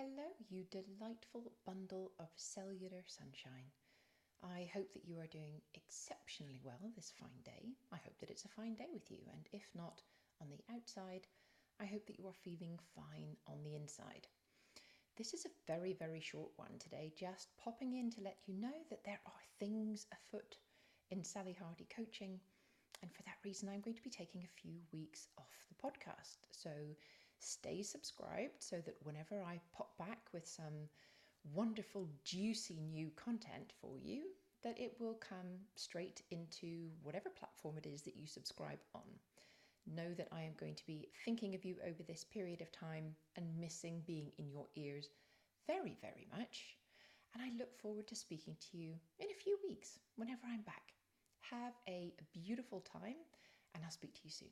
Hello, you delightful bundle of cellular sunshine. I hope that you are doing exceptionally well this fine day. I hope that it's a fine day with you, and if not on the outside, I hope that you are feeling fine on the inside. This is a very, very short one today, just popping in to let you know that there are things afoot in Sally Hardie coaching and for that reason, I'm going to be taking a few weeks off the podcast. So stay subscribed so that whenever I pop back with some wonderful, juicy new content for you, that it will come straight into whatever platform it is that you subscribe on. Know that I am going to be thinking of you over this period of time and missing being in your ears very, very much. And I look forward to speaking to you in a few weeks whenever I'm back. Have a beautiful time, and I'll speak to you soon.